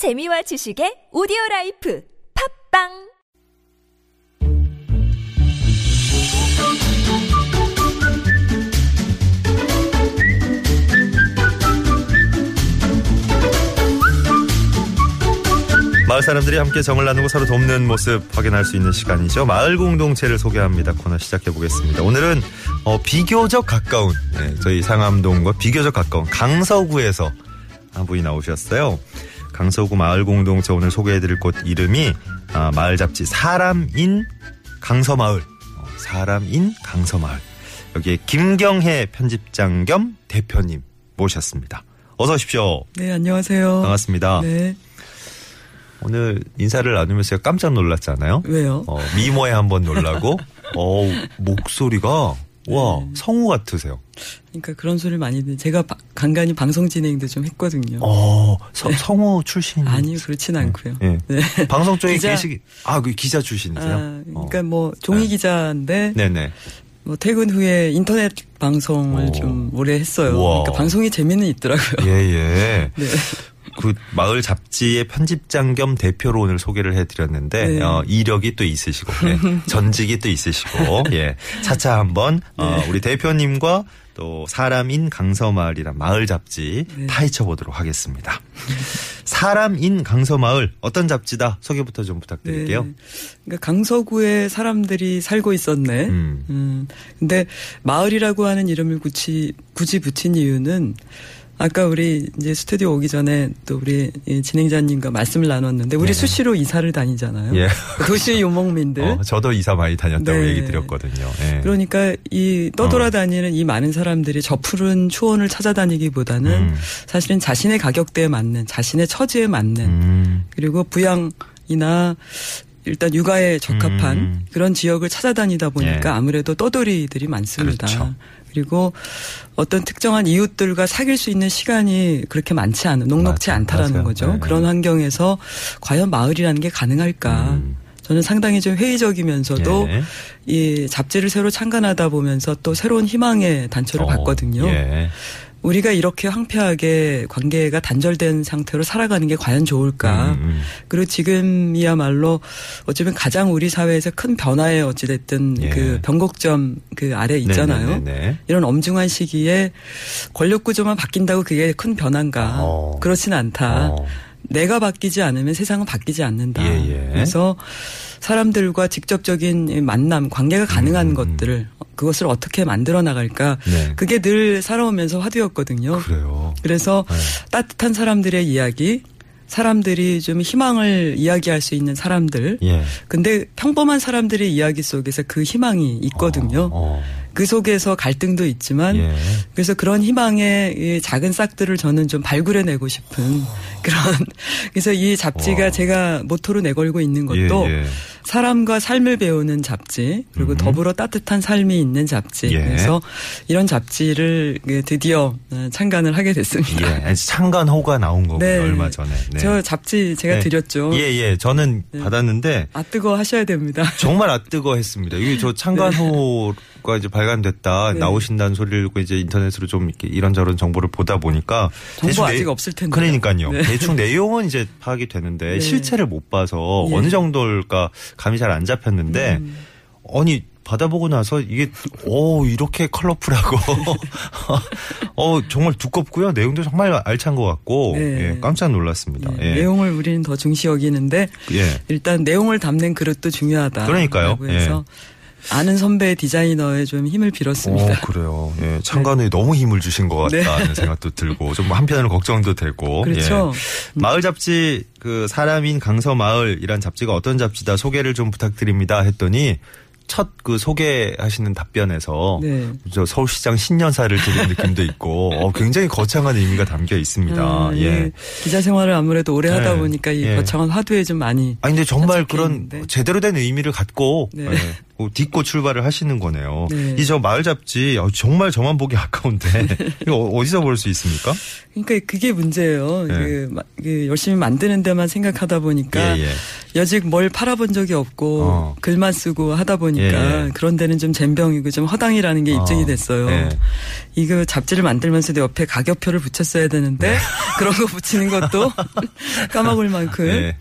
재미와 지식의 오디오 라이프 팟빵 마을 사람들이 함께 정을 나누고 서로 돕는 모습 확인할 수 있는 시간이죠. 마을 공동체를 소개합니다. 코너 시작해 보겠습니다. 오늘은 어, 비교적 가까운 네, 저희 상암동과 비교적 가까운 강서구에서 한 분이 나오셨어요. 강서구 마을 공동체 오늘 소개해드릴 곳 이름이 아, 마을 잡지 사람인 강서마을. 어, 사람인 강서마을. 여기에 김경혜 편집장 겸 대표님 모셨습니다. 어서 오십시오. 네, 안녕하세요. 반갑습니다. 네, 오늘 인사를 나누면서 깜짝 놀랐잖아요. 왜요? 어, 미모에 한번 놀라고, 어 목소리가, 와, 네. 성우 같으세요. 그러니까 그런 소리를 많이 듣 제가 바- 간간히 방송 진행도 좀 했거든요. 어, 서- 성우 출신. 아니요, 그렇진 않고요. 예. 네. 방송 쪽에 기자. 계시기, 아, 그 기자 출신이세요? 아, 그러니까 어. 뭐 종이 기자인데 네네. 뭐 퇴근 후에 인터넷 방송을 오. 좀 오래 했어요. 우와. 그러니까 방송이 재미는 있더라고요. 예, 예. 네. 그 마을 잡지의 편집장 겸 대표로 오늘 소개를 해드렸는데 네. 어, 이력이 또 있으시고 예, 전직이 또 있으시고 예 차차 한번 어, 네. 우리 대표님과 또 사람인 강서마을이란 마을 잡지 네. 파헤쳐 보도록 하겠습니다. 사람인 강서마을 어떤 잡지다 소개부터 좀 부탁드릴게요. 네. 그러니까 강서구에 사람들이 살고 있었네. 음. 음. 근데 마을이라고 하는 이름을 굳이 굳이 붙인 이유는 아까 우리 이제 스튜디오 오기 전에 또 우리 이 진행자님과 말씀을 나눴는데 우리 네. 수시로 이사를 다니잖아요. 예. 도시 요목민들. 어, 저도 이사 많이 다녔다고 네. 얘기 드렸거든요. 예. 그러니까 이 떠돌아다니는 이 많은 사람들이 저 푸른 초원을 찾아다니기보다는 음. 사실은 자신의 가격대에 맞는 자신의 처지에 맞는 음. 그리고 부양 이나 일단 육아에 적합한 음. 그런 지역을 찾아다니다 보니까 예. 아무래도 떠돌이들이 많습니다. 그렇죠. 리고 어떤 특정한 이웃들과 사귈 수 있는 시간이 그렇게 많지 않은 녹록치 맞아, 않다라는 맞아요. 거죠. 네, 네. 그런 환경에서 과연 마을이라는 게 가능할까? 음. 저는 상당히 좀 회의적이면서도 예. 이 잡지를 새로 창간하다 보면서 또 새로운 희망의 단초를 어, 봤거든요. 예. 우리가 이렇게 황폐하게 관계가 단절된 상태로 살아가는 게 과연 좋을까? 음, 음. 그리고 지금이야말로 어쩌면 가장 우리 사회에서 큰 변화에 어찌됐든 예. 그 변곡점 그 아래 있잖아요. 네네네네. 이런 엄중한 시기에 권력 구조만 바뀐다고 그게 큰 변화인가? 어. 그렇지는 않다. 어. 내가 바뀌지 않으면 세상은 바뀌지 않는다. 예, 예. 그래서 사람들과 직접적인 이 만남, 관계가 가능한 음, 음. 것들을 그것을 어떻게 만들어 나갈까? 네. 그게 늘 살아오면서 화두였거든요. 그래요. 그래서 네. 따뜻한 사람들의 이야기, 사람들이 좀 희망을 이야기할 수 있는 사람들. 예. 근데 평범한 사람들의 이야기 속에서 그 희망이 있거든요. 어, 어. 그 속에서 갈등도 있지만 예. 그래서 그런 희망의 이 작은 싹들을 저는 좀 발굴해내고 싶은 그런 그래서 이 잡지가 와. 제가 모토로 내걸고 있는 것도 예, 예. 사람과 삶을 배우는 잡지 그리고 음. 더불어 따뜻한 삶이 있는 잡지 예. 그래서 이런 잡지를 그 드디어 어, 창간을 하게 됐습니다. 예. 창간호가 나온 거군요. 네. 얼마 전에. 네. 저 잡지 제가 네. 드렸죠. 예, 예. 저는 네. 받았는데 아 뜨거 하셔야 됩니다. 정말 아 뜨거 했습니다. 이게 저 창간호가 이제 발간 됐다 네. 나오신다는 소리를 듣고 이제 인터넷으로 좀 이렇게 이런저런 정보를 보다 보니까 정보 아직 내- 없을 텐데. 그러니까요. 네. 대충 내용은 이제 파악이 되는데 네. 실체를 못 봐서 예. 어느 정도일까 감이 잘 안 잡혔는데 음. 아니 받아보고 나서 이게 오 이렇게 컬러풀하고 어 정말 두껍고요 내용도 정말 알찬 것 같고 네. 예, 깜짝 놀랐습니다. 예, 예. 내용을 우리는 더 중시 여기는데 예. 일단 내용을 담는 그릇도 중요하다. 그러니까요. 해서 아는 선배 디자이너의 좀 힘을 빌었습니다. 오, 그래요. 예, 창간호에 너무 힘을 주신 것 네. 같다는 생각도 들고 좀 한편으로 걱정도 되고. 그렇죠. 예. 마을 잡지 그 사람인 강서 마을이란 잡지가 어떤 잡지다 소개를 좀 부탁드립니다 했더니 첫그 소개하시는 답변에서 네. 저 서울시장 신년사를 드린 느낌도 있고 어, 굉장히 거창한 의미가 담겨 있습니다. 아, 예. 예. 기자 생활을 아무래도 오래 하다 네. 보니까 이 예. 거창한 화두에 좀 많이 아니 근데 정말 그런 있는데. 제대로 된 의미를 갖고 네. 예, 그 딛고 출발을 하시는 거네요. 네. 이저 마을 잡지 어, 정말 저만 보기 아까운데 이거 어디서 볼 수 있습니까? 그러니까 그게 문제예요. 네. 그, 마- 그 열심히 만드는 데만 생각하다 보니까 예, 예. 여직 뭘 팔아본 적이 없고 어. 글만 쓰고 하다 보니까 예, 예. 그런 데는 좀 잼병이고 좀 허당이라는 게 입증이 어, 됐어요. 네. 이거 잡지를 만들면서도 옆에 가격표를 붙였어야 되는데 그런 거 붙이는 것도 까먹을 만큼.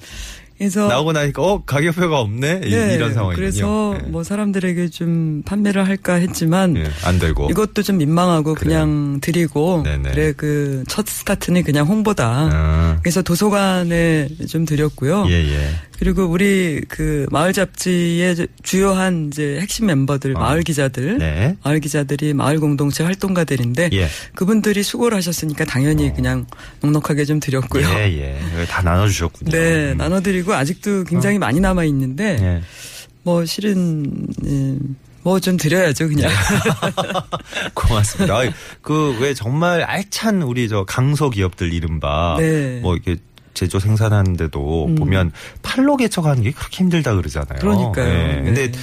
네. 그래서 나오고 나니까 어 가격표가 없네 이- 네, 이런 상황이군요. 그래서 예. 뭐 사람들에게 좀 판매를 할까 했지만 예, 안 되고 이것도 좀 민망하고 그래요. 그냥 드리고 네네. 그래 그 첫 스타트는 그냥 홍보다. 아, 그래서 도서관에 좀 드렸고요. 예, 예. 그리고 우리 그 마을 잡지의 주요한 이제 핵심 멤버들, 어. 마을 기자들, 네. 마을 기자들이 마을 공동체 활동가들인데 예. 그분들이 수고를 하셨으니까 당연히 그냥 넉넉하게 좀 드렸고요. 예, 예. 다 나눠 주셨군요. 네, 음. 나눠 드리고 아직도 굉장히 많이 남아 있는데 예. 뭐 실은 뭐 좀 드려야죠 그냥. 고맙습니다. 그 왜 정말 알찬 우리 저 강소 기업들 이른바 네. 뭐 이렇게 제조 생산하는데도 음. 보면 팔로 개척하는 게 그렇게 힘들다 그러잖아요. 그러니까요. 예. 근데 네.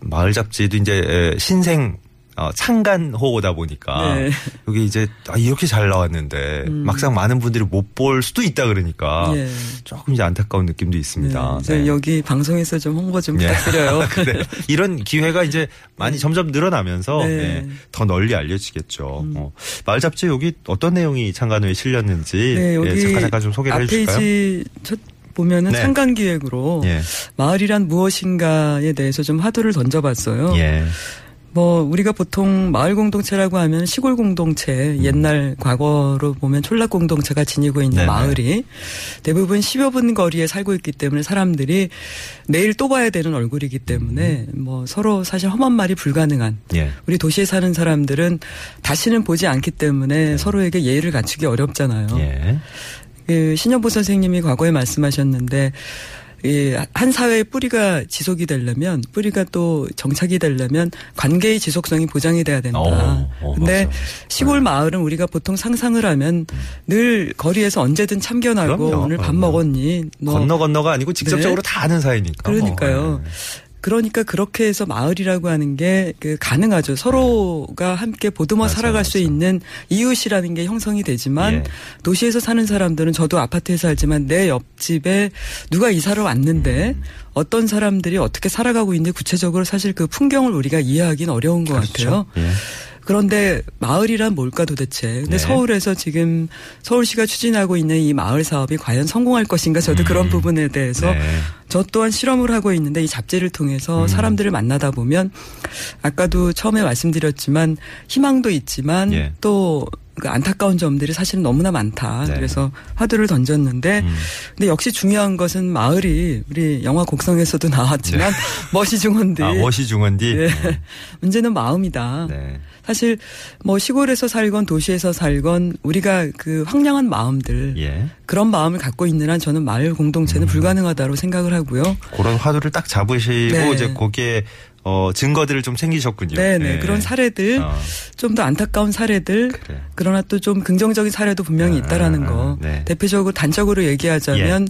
마을 잡지도 이제 에, 신생 어, 창간호다 보니까 네. 여기 이제 아, 이렇게 잘 나왔는데 음. 막상 많은 분들이 못 볼 수도 있다 그러니까 예. 조금 이제 안타까운 느낌도 있습니다. 네, 그래서 여기 방송에서 좀 홍보 좀 예. 부탁드려요. 그래. 이런 기회가 이제 많이 점점 늘어나면서 네. 음. 예, 더 널리 알려지겠죠. 어, 마을 잡지 여기 어떤 내용이 창간호에 실렸는지 네, 여기 예, 잠깐 잠깐 좀 소개를 해주실까요? 첫 보면은 네. 창간 기획으로 예. 마을이란 무엇인가에 대해서 좀 화두를 던져봤어요. 예. 뭐 우리가 보통 마을 공동체라고 하면 시골 공동체 옛날 과거로 보면 촌락 공동체가 지니고 있는 음. 네네. 마을이 대부분 10여 분 거리에 살고 있기 때문에 사람들이 내일 또 봐야 되는 얼굴이기 때문에 뭐 서로 사실 험한 말이 불가능한 예. 우리 도시에 사는 사람들은 다시는 보지 않기 때문에 네. 서로에게 예의를 갖추기 어렵잖아요. 예. 그 신현보 선생님이 과거에 말씀하셨는데 이 한 사회의 뿌리가 지속이 되려면 뿌리가 또 정착이 되려면 관계의 지속성이 보장이 돼야 된다. 어, 어, 근데 맞아요. 시골 마을은 우리가 보통 상상을 하면 늘 거리에서 언제든 참견하고 그럼요, 오늘 밥 그럼요. 먹었니? 뭐 건너 건너가 아니고 직접적으로 다 아는 사이니까. 뭐. 그러니까요. 예. 그러니까 그렇게 해서 마을이라고 하는 게 그 가능하죠. 서로가 함께 보듬어 맞아요, 살아갈 수 맞아요. 있는 이웃이라는 게 형성이 되지만 예. 도시에서 사는 사람들은 저도 아파트에 살지만 내 옆집에 누가 이사를 왔는데 음. 어떤 사람들이 어떻게 살아가고 있는지 구체적으로 사실 그 풍경을 우리가 이해하기는 어려운 것 같아요. 그렇죠. 예. 그런데 마을이란 뭘까 도대체. 근데 네. 서울에서 지금 서울시가 추진하고 있는 이 마을 사업이 과연 성공할 것인가 저도 음. 그런 부분에 대해서 네. 저 또한 실험을 하고 있는데 이 잡지를 통해서 음. 사람들을 만나다 보면 아까도 처음에 말씀드렸지만 희망도 있지만 예. 또 그 안타까운 점들이 사실은 너무나 많다. 네. 그래서 화두를 던졌는데 음. 근데 역시 중요한 것은 마을이 우리 영화 곡성에서도 나왔지만 네. 아, 워시 중원디. 네. 문제는 마음이다. 네. 사실 뭐 시골에서 살건 도시에서 살건 우리가 그 황량한 마음들 예. 그런 마음을 갖고 있는 한 저는 마을 공동체는 음. 불가능하다고 생각을 하고요. 그런 화두를 딱 잡으시고 네. 이제 거기에 어, 증거들을 좀 챙기셨군요. 네네 예. 그런 사례들 어, 좀더 안타까운 사례들 그래. 그러나 또 좀 긍정적인 사례도 분명히 아, 있다라는 거. 네. 대표적으로 단적으로 얘기하자면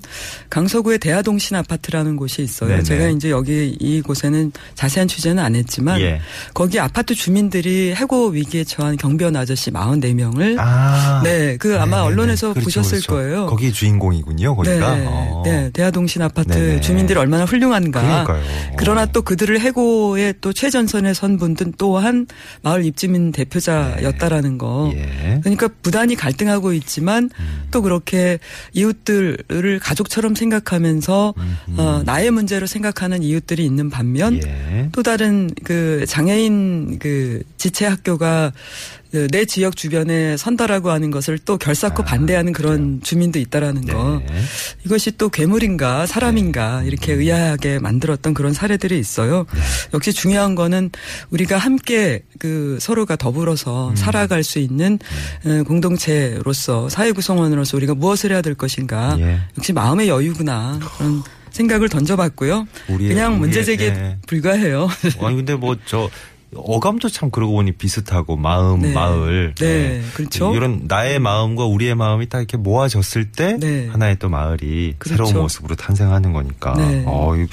강서구의 대하동신 아파트라는 곳이 있어요. 네네. 제가 이제 여기 이곳에는 자세한 취재는 안 했지만 예. 거기 아파트 주민들이 해고 위기에 처한 경비원 아저씨 44명을 아. 네, 그 아마 네네네. 언론에서 그렇죠, 보셨을 그렇죠. 거예요. 거기 주인공이군요, 거기가. 네, 어. 네, 대하동신 아파트 네네. 주민들이 얼마나 훌륭한가. 그러니까요. 그러나 또 그들을 해고 의 또 최전선에 선 분들 또한 마을 입주민 대표자였다라는 거. 예. 그러니까 부단히 갈등하고 있지만 음. 또 그렇게 이웃들을 가족처럼 생각하면서 어, 나의 문제로 생각하는 이웃들이 있는 반면 예. 또 다른 그 장애인 그 지체 학교가 그내 지역 주변에 선다라고 하는 것을 또 결사코 아, 반대하는 그런 주민도 있다라는 거. 네. 이것이 또 괴물인가 사람인가 이렇게 의아하게 만들었던 그런 사례들이 있어요. 네. 역시 중요한 거는 우리가 함께 그 서로가 더불어서 음. 살아갈 수 있는 어, 공동체로서 사회 구성원으로서 우리가 무엇을 해야 될 것인가. 예. 역시 마음의 여유구나 그런 생각을 던져봤고요. 우리의- 그냥 문제 제기에 예. 불과해요. 아니 근데 뭐 저 어감도 참 그러고 보니 비슷하고 마음, 네. 마을. 네, 그렇죠. 이런 나의 마음과 우리의 마음이 딱 이렇게 모아졌을 때 네. 하나의 또 마을이 그렇죠. 새로운 모습으로 탄생하는 거니까. 네. 어, 이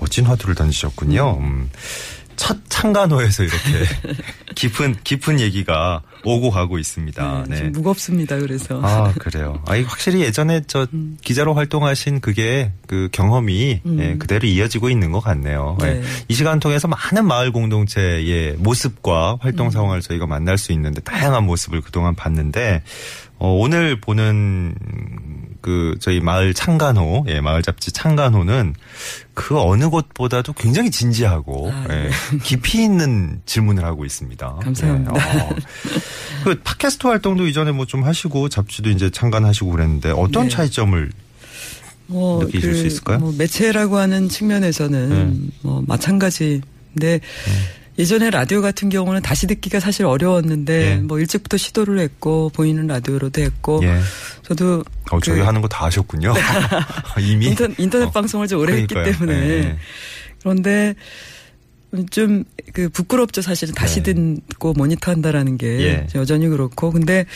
멋진 화두를 던지셨군요. 음. 첫 창간호에서 이렇게 깊은 깊은 얘기가 오고 가고 있습니다. 네, 네. 좀 무겁습니다. 그래서 아, 그래요. 아, 이 확실히 예전에 저 음. 기자로 활동하신 그게 그 경험이 음. 예, 그대로 이어지고 있는 것 같네요. 네. 예. 이 시간 통해서 많은 마을 공동체의 모습과 음. 활동 상황을 저희가 만날 수 있는데 다양한 모습을 그동안 봤는데 어, 오늘 보는 그 저희 마을 창간호, 예, 마을 잡지 창간호는 그 어느 곳보다도 굉장히 진지하고 아, 예, 네. 깊이 있는 질문을 하고 있습니다. 감사합니다. 예, 어. 그 팟캐스트 활동도 이전에 뭐 좀 하시고 잡지도 이제 창간하시고 그랬는데 어떤 네. 차이점을 뭐 느끼실 수 있을까요? 뭐 매체라고 하는 측면에서는 네. 뭐 마찬가지인데 예전에 라디오 같은 경우는 다시 듣기가 사실 어려웠는데 예. 뭐 일찍부터 시도를 했고 보이는 라디오로도 했고 예. 저도 어, 저희 그 하는 거 다 하셨군요. 이미 인터, 인터넷 어, 방송을 좀 오래 했기 그러니까요. 때문에 예. 그런데 좀 그 부끄럽죠 사실은 다시 네. 듣고 모니터한다라는 게 예. 여전히 그렇고 근데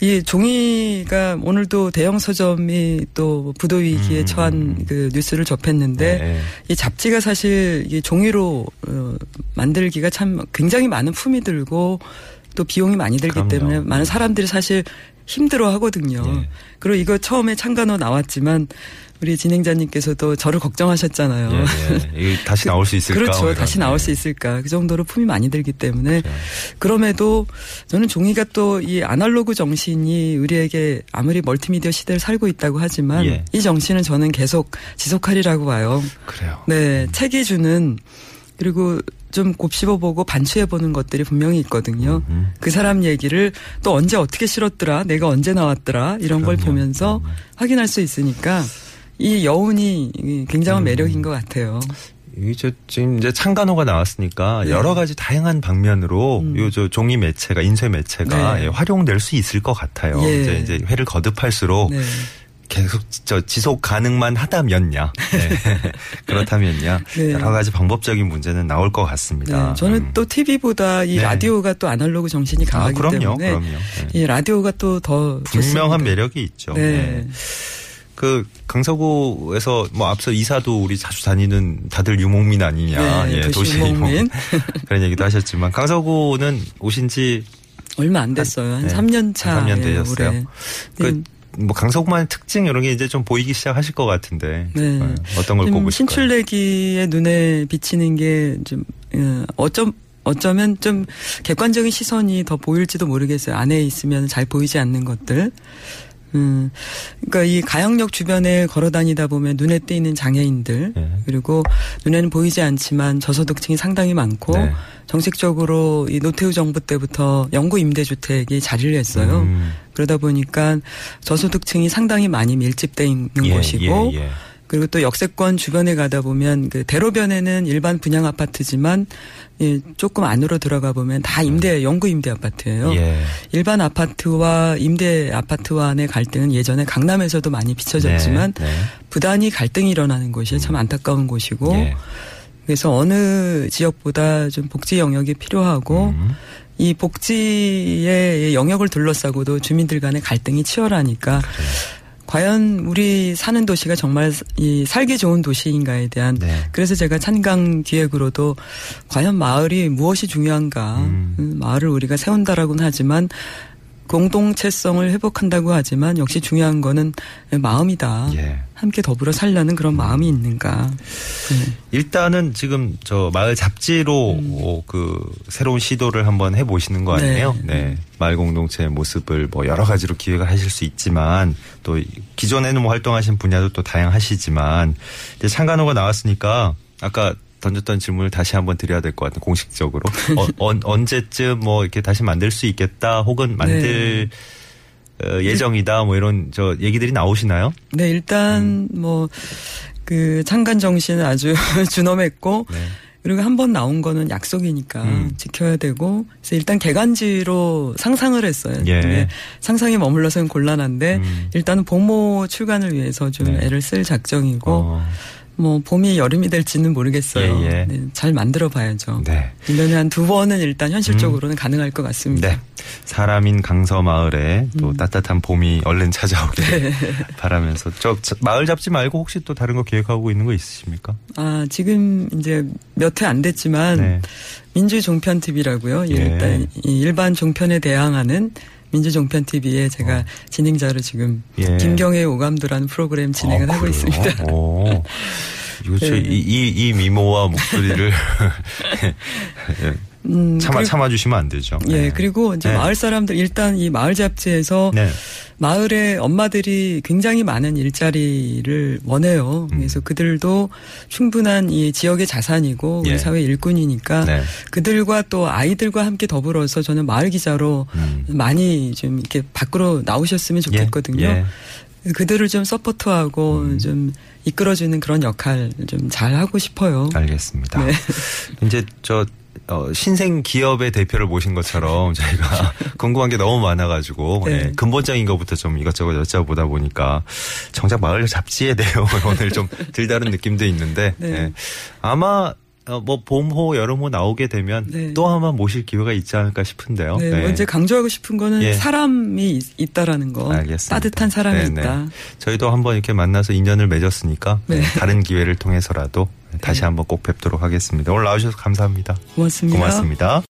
이 종이가 오늘도 대형 서점이 또 부도 위기에 음. 처한 그 뉴스를 접했는데 네. 이 잡지가 사실 이 종이로 어, 만들기가 참 굉장히 많은 품이 들고 또 비용이 많이 들기 그럼요. 때문에 많은 사람들이 사실 힘들어 하거든요. 예. 그리고 이거 처음에 창간호 나왔지만 우리 진행자님께서도 저를 걱정하셨잖아요. 예, 예. 다시 나올 수 있을까? 그렇죠. 뭐 다시 이런. 나올 예. 수 있을까. 그 정도로 품이 많이 들기 때문에 그렇죠. 그럼에도 저는 종이가 또 이 아날로그 정신이 우리에게 아무리 멀티미디어 시대를 살고 있다고 하지만 예. 이 정신은 저는 계속 지속하리라고 봐요. 그래요. 네, 책이 주는 그리고 좀 곱씹어보고 반추해보는 것들이 분명히 있거든요. 음. 그 사람 얘기를 또 언제 어떻게 실었더라, 내가 언제 나왔더라 이런 걸 그럼요. 보면서 음. 확인할 수 있으니까 이 여운이 음. 굉장한 매력인 것 같아요. 이제 지금 이제 창간호가 나왔으니까 네. 여러 가지 다양한 방면으로 음. 요저 종이 매체가 인쇄 매체가 네. 예, 활용될 수 있을 것 같아요. 예. 이제 이제 회를 거듭할수록 네. 계속 저 지속 가능만 하다면야 네. 그렇다면야 네. 여러 가지 방법적인 문제는 나올 것 같습니다. 네, 저는 음. 또 TV보다 이 네. 라디오가 또 아날로그 정신이 아, 강하기 그럼요, 때문에 그럼요. 네. 이 라디오가 또 더 분명한 매력이 있죠. 네. 네. 그 강서구에서 뭐 앞서 이사도 우리 자주 다니는 다들 유목민 아니냐, 네, 예, 도시 유목민. 그런 얘기도 하셨지만 강서구는 오신 지 얼마 안 됐어요. 한 네. 3년 차. 한 3년 예, 되셨어요? 그 네. 뭐 강서구만의 특징 이런 게 이제 좀 보이기 시작하실 것 같은데 네. 어, 어떤 걸 꼽으실까요? 신출내기의 눈에 비치는 게 좀 어쩜 어쩌면 좀 객관적인 시선이 더 보일지도 모르겠어요. 안에 있으면 잘 보이지 않는 것들. 음, 그러니까 이 가양역 주변에 걸어 다니다 보면 눈에 띄는 장애인들 네. 그리고 눈에는 보이지 않지만 저소득층이 상당히 많고 네. 정책적으로 이 노태우 정부 때부터 영구 임대주택이 자리를 했어요. 음. 그러다 보니까 저소득층이 상당히 많이 밀집돼 있는 예, 곳이고 예, 예. 그리고 또 역세권 주변에 가다 보면 그 대로변에는 일반 분양 아파트지만 예, 조금 안으로 들어가 보면 다 임대 영구 임대 아파트예요. 예. 일반 아파트와 임대 아파트와 간의 갈등은 예전에 강남에서도 많이 비춰졌지만 네, 네. 부단히 갈등이 일어나는 곳이 참 안타까운 곳이고 예. 그래서 어느 지역보다 좀 복지 영역이 필요하고 음. 이 복지의 영역을 둘러싸고도 주민들 간의 갈등이 치열하니까 과연 우리 사는 도시가 정말 이 살기 좋은 도시인가에 대한 네. 그래서 제가 찬강 기획으로도 과연 마을이 무엇이 중요한가 음. 음, 마을을 우리가 세운다라고는 하지만 공동체성을 회복한다고 하지만 역시 중요한 거는 마음이다. 예. 함께 더불어 살려는 그런 마음이 있는가. 네. 일단은 지금 저 마을 잡지로 음. 어, 그 새로운 시도를 한번 해보시는 거 아니에요? 네. 네. 마을 공동체의 모습을 뭐 여러 가지로 기획을 하실 수 있지만 또 기존에는 뭐 활동하신 분야도 또 다양하시지만 이제 창간호가 나왔으니까 아까 던졌던 질문을 다시 한번 드려야 될 것 같아요. 공식적으로 어, 언, 언제쯤 뭐 이렇게 다시 만들 수 있겠다 혹은 만들 어, 예정이다 뭐 이런 저 얘기들이 나오시나요? 네, 일단 음. 뭐그 창간 정신은 아주 준엄했고 네. 그리고 한 번 나온 거는 약속이니까 음. 지켜야 되고 그래서 일단 개간지로 상상을 했어요. 예. 근데 상상이 머물러서는 곤란한데 음. 일단은 보모 출간을 위해서 좀 네. 애를 쓸 작정이고 어, 뭐 봄이 여름이 될지는 모르겠어요. 예, 예. 네, 잘 만들어 봐야죠. 네. 1년에 한 두 번은 일단 현실적으로는 가능할 것 같습니다. 네. 사람인 강서 마을에 또 따뜻한 봄이 얼른 찾아오길 바라면서 저, 저 마을 잡지 말고 혹시 또 다른 거 계획하고 있는 거 있으십니까? 아, 지금 이제 몇 회 안 됐지만 네. 민주 종편 TV라고요. 예. 일단 이 일반 종편에 대항하는 민주 종편 TV에 제가 진행자로 지금 어. 예. 김경애 오감도라는 프로그램 진행을 아, 하고? 있습니다. 저, 네. 이, 이, 이 미모와 목소리를 예, 음, 참아, 참아주시면 안 되죠. 예, 네. 그리고 이제 네. 마을 사람들 일단 이 마을 잡지에서 네. 마을의 엄마들이 굉장히 많은 일자리를 원해요. 음. 그래서 그들도 충분한 이 지역의 자산이고 예. 우리 사회 일꾼이니까 네. 그들과 또 아이들과 함께 더불어서 저는 마을 기자로 음. 많이 좀 이렇게 밖으로 나오셨으면 좋겠거든요. 예. 그들을 좀 서포트하고 음. 좀 이끌어주는 그런 역할 좀 잘 하고 싶어요. 알겠습니다. 네. 이제 저 어, 신생 기업의 대표를 모신 것처럼 저희가 궁금한 게 너무 많아가지고 네. 예, 근본적인 것부터 좀 이것저것 여쭤보다 보니까 정작 마을 잡지의 내용을 오늘 좀 들다른 느낌도 있는데 네. 예, 아마 어, 뭐 봄호 여름호 나오게 되면 네. 또 아마 모실 기회가 있지 않을까 싶은데요. 네, 네. 먼저 강조하고 싶은 거는 예. 사람이 있- 있다라는 거. 알겠습니다. 따뜻한 사람이 네, 네. 있다. 저희도 한번 이렇게 만나서 인연을 맺었으니까 네. 다른 기회를 통해서라도 다시 한번 꼭 뵙도록 하겠습니다. 오늘 나와주셔서 감사합니다. 고맙습니다. 고맙습니다.